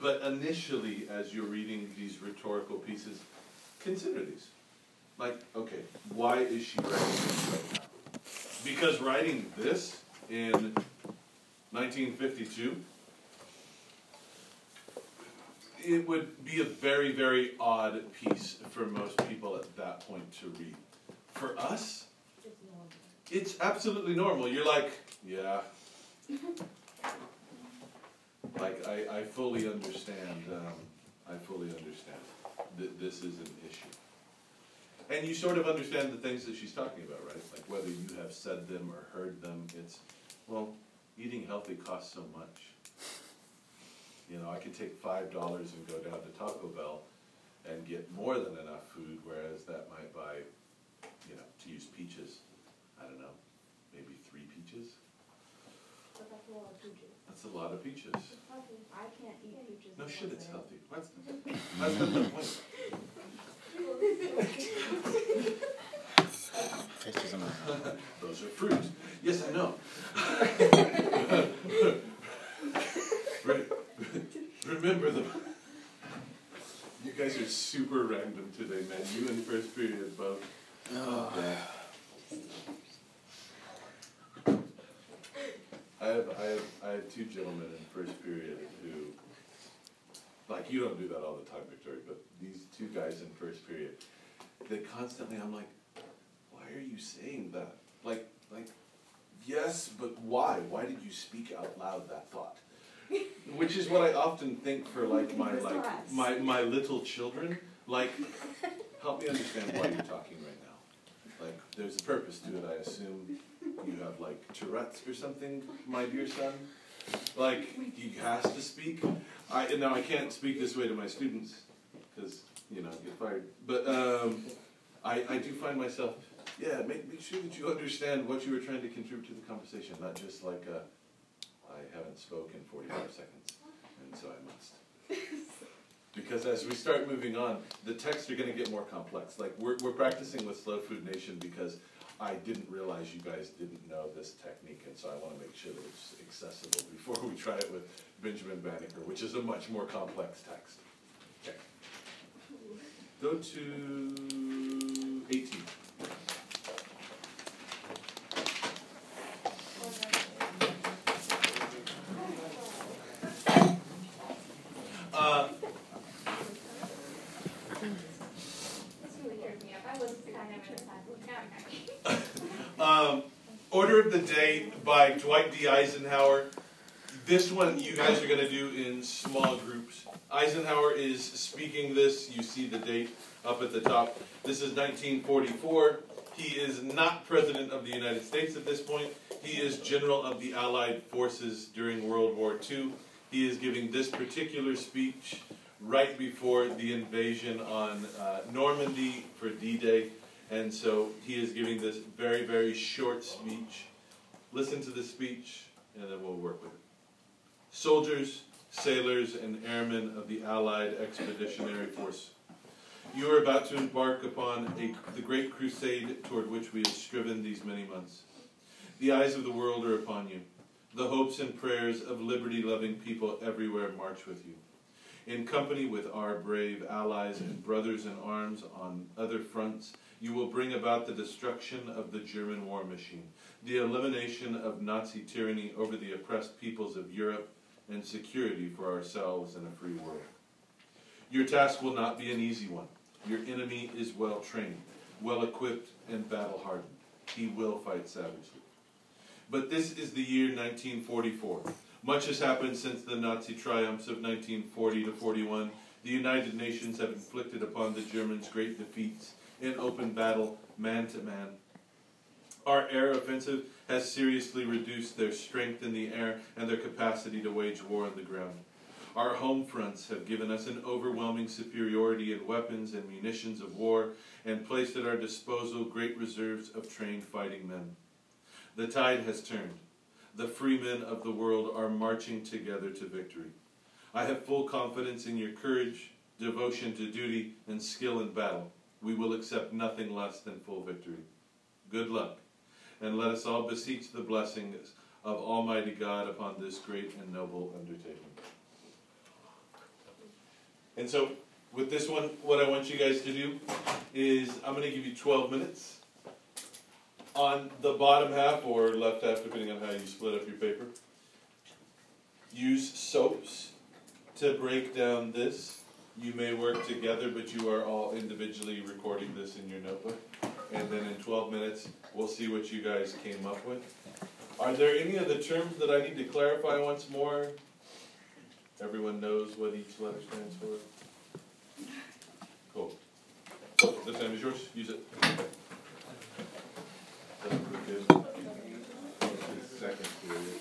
but initially, as you're reading these rhetorical pieces, consider these. Like, okay, why is she writing this right now? Because writing this in 1952, it would be a very, very odd piece for most people at that point to read. For us, it's absolutely normal. You're like, yeah. like, I, I fully understand. Um, I fully understand that this is an issue. And you sort of understand the things that she's talking about, right? Like whether you have said them or heard them, it's, well, eating healthy costs so much. You know, I could take five dollars and go down to Taco Bell and get more than enough food, whereas that might buy, you know, to use peaches, I don't know, maybe three peaches. But that's a lot of peaches. That's a lot of peaches. Healthy. I can't eat peaches. No shit, it's healthy. What's, that's not the point. Peaches are not. Those are fruit. Yes, I know. Re- Remember the. You guys are super random today, man. You and first period both. Oh. I have, I have, I have two gentlemen in first period who, like, you don't do that all the time, Victoria, but these two guys in first period, they constantly, I'm like, why are you saying that? Like, like, yes, but why? Why did you speak out loud that thought? Which is what I often think for like my like my my little children. Like, help me understand why you're talking right now. Like, there's a purpose to it. I assume you have like Tourette's or something, my dear son. Like, he has to speak. I now I can't speak this way to my students because you know get fired. But um, I I do find myself yeah make make sure that you understand what you were trying to contribute to the conversation, not just like uh, I haven't spoken 45 seconds, and so I must. Because as we start moving on, the texts are going to get more complex. Like we're, we're practicing with Slow Food Nation because I didn't realize you guys didn't know this technique, and so I want to make sure that it's accessible before we try it with Benjamin Banneker, which is a much more complex text. Okay. Go to 18. Uh, This really tears me up. I was kind of in a sad mood. Now I'm happy. Um, Of the Day by Dwight D. Eisenhower. This one you guys are going to do in small groups. Eisenhower is speaking this. You see the date up at the top. This is 1944. He is not President of the United States at this point. He is General of the Allied Forces during World War II. He is giving this particular speech right before the invasion on uh, Normandy for D Day. And so he is giving this very, very short speech. Listen to the speech, and then we'll work with it. Soldiers, sailors, and airmen of the Allied Expeditionary Force, you are about to embark upon a, the great crusade toward which we have striven these many months. The eyes of the world are upon you. The hopes and prayers of liberty loving people everywhere march with you. In company with our brave allies and brothers in arms on other fronts, you will bring about the destruction of the German war machine, the elimination of Nazi tyranny over the oppressed peoples of Europe, and security for ourselves in a free world. Your task will not be an easy one. Your enemy is well trained, well equipped, and battle hardened. He will fight savagely. But this is the year 1944. Much has happened since the Nazi triumphs of 1940 to 41. The United Nations have inflicted upon the Germans great defeats in open battle, man to man. Our air offensive has seriously reduced their strength in the air and their capacity to wage war on the ground. Our home fronts have given us an overwhelming superiority in weapons and munitions of war and placed at our disposal great reserves of trained fighting men. The tide has turned. The freemen of the world are marching together to victory. I have full confidence in your courage, devotion to duty, and skill in battle. We will accept nothing less than full victory. Good luck, and let us all beseech the blessings of Almighty God upon this great and noble undertaking. And so with this one, what I want you guys to do is I'm gonna give you twelve minutes. On the bottom half or left half, depending on how you split up your paper. Use SOAPS to break down this. You may work together, but you are all individually recording this in your notebook. And then in twelve minutes, we'll see what you guys came up with. Are there any of the terms that I need to clarify once more? Everyone knows what each letter stands for? Cool. This time is yours, use it. Second period.